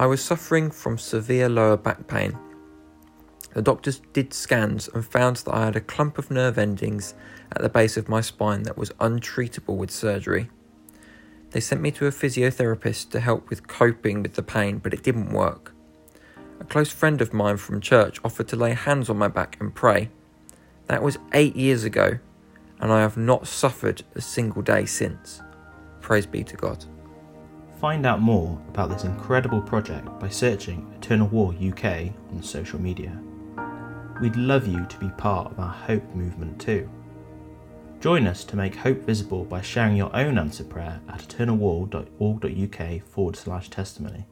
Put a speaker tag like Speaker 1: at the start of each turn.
Speaker 1: I was suffering from severe lower back pain. The doctors did scans and found that I had a clump of nerve endings at the base of my spine that was untreatable with surgery. They sent me to a physiotherapist to help with coping with the pain, but it didn't work. A close friend of mine from church offered to lay hands on my back and pray. That was eight years ago, and I have not suffered a single day since. Praise be to God.
Speaker 2: Find out more about this incredible project by searching Eternal Wall UK on social media. We'd love you to be part of our hope movement too. Join us to make hope visible by sharing your own answer prayer at eternalwall.org.uk forward slash testimony.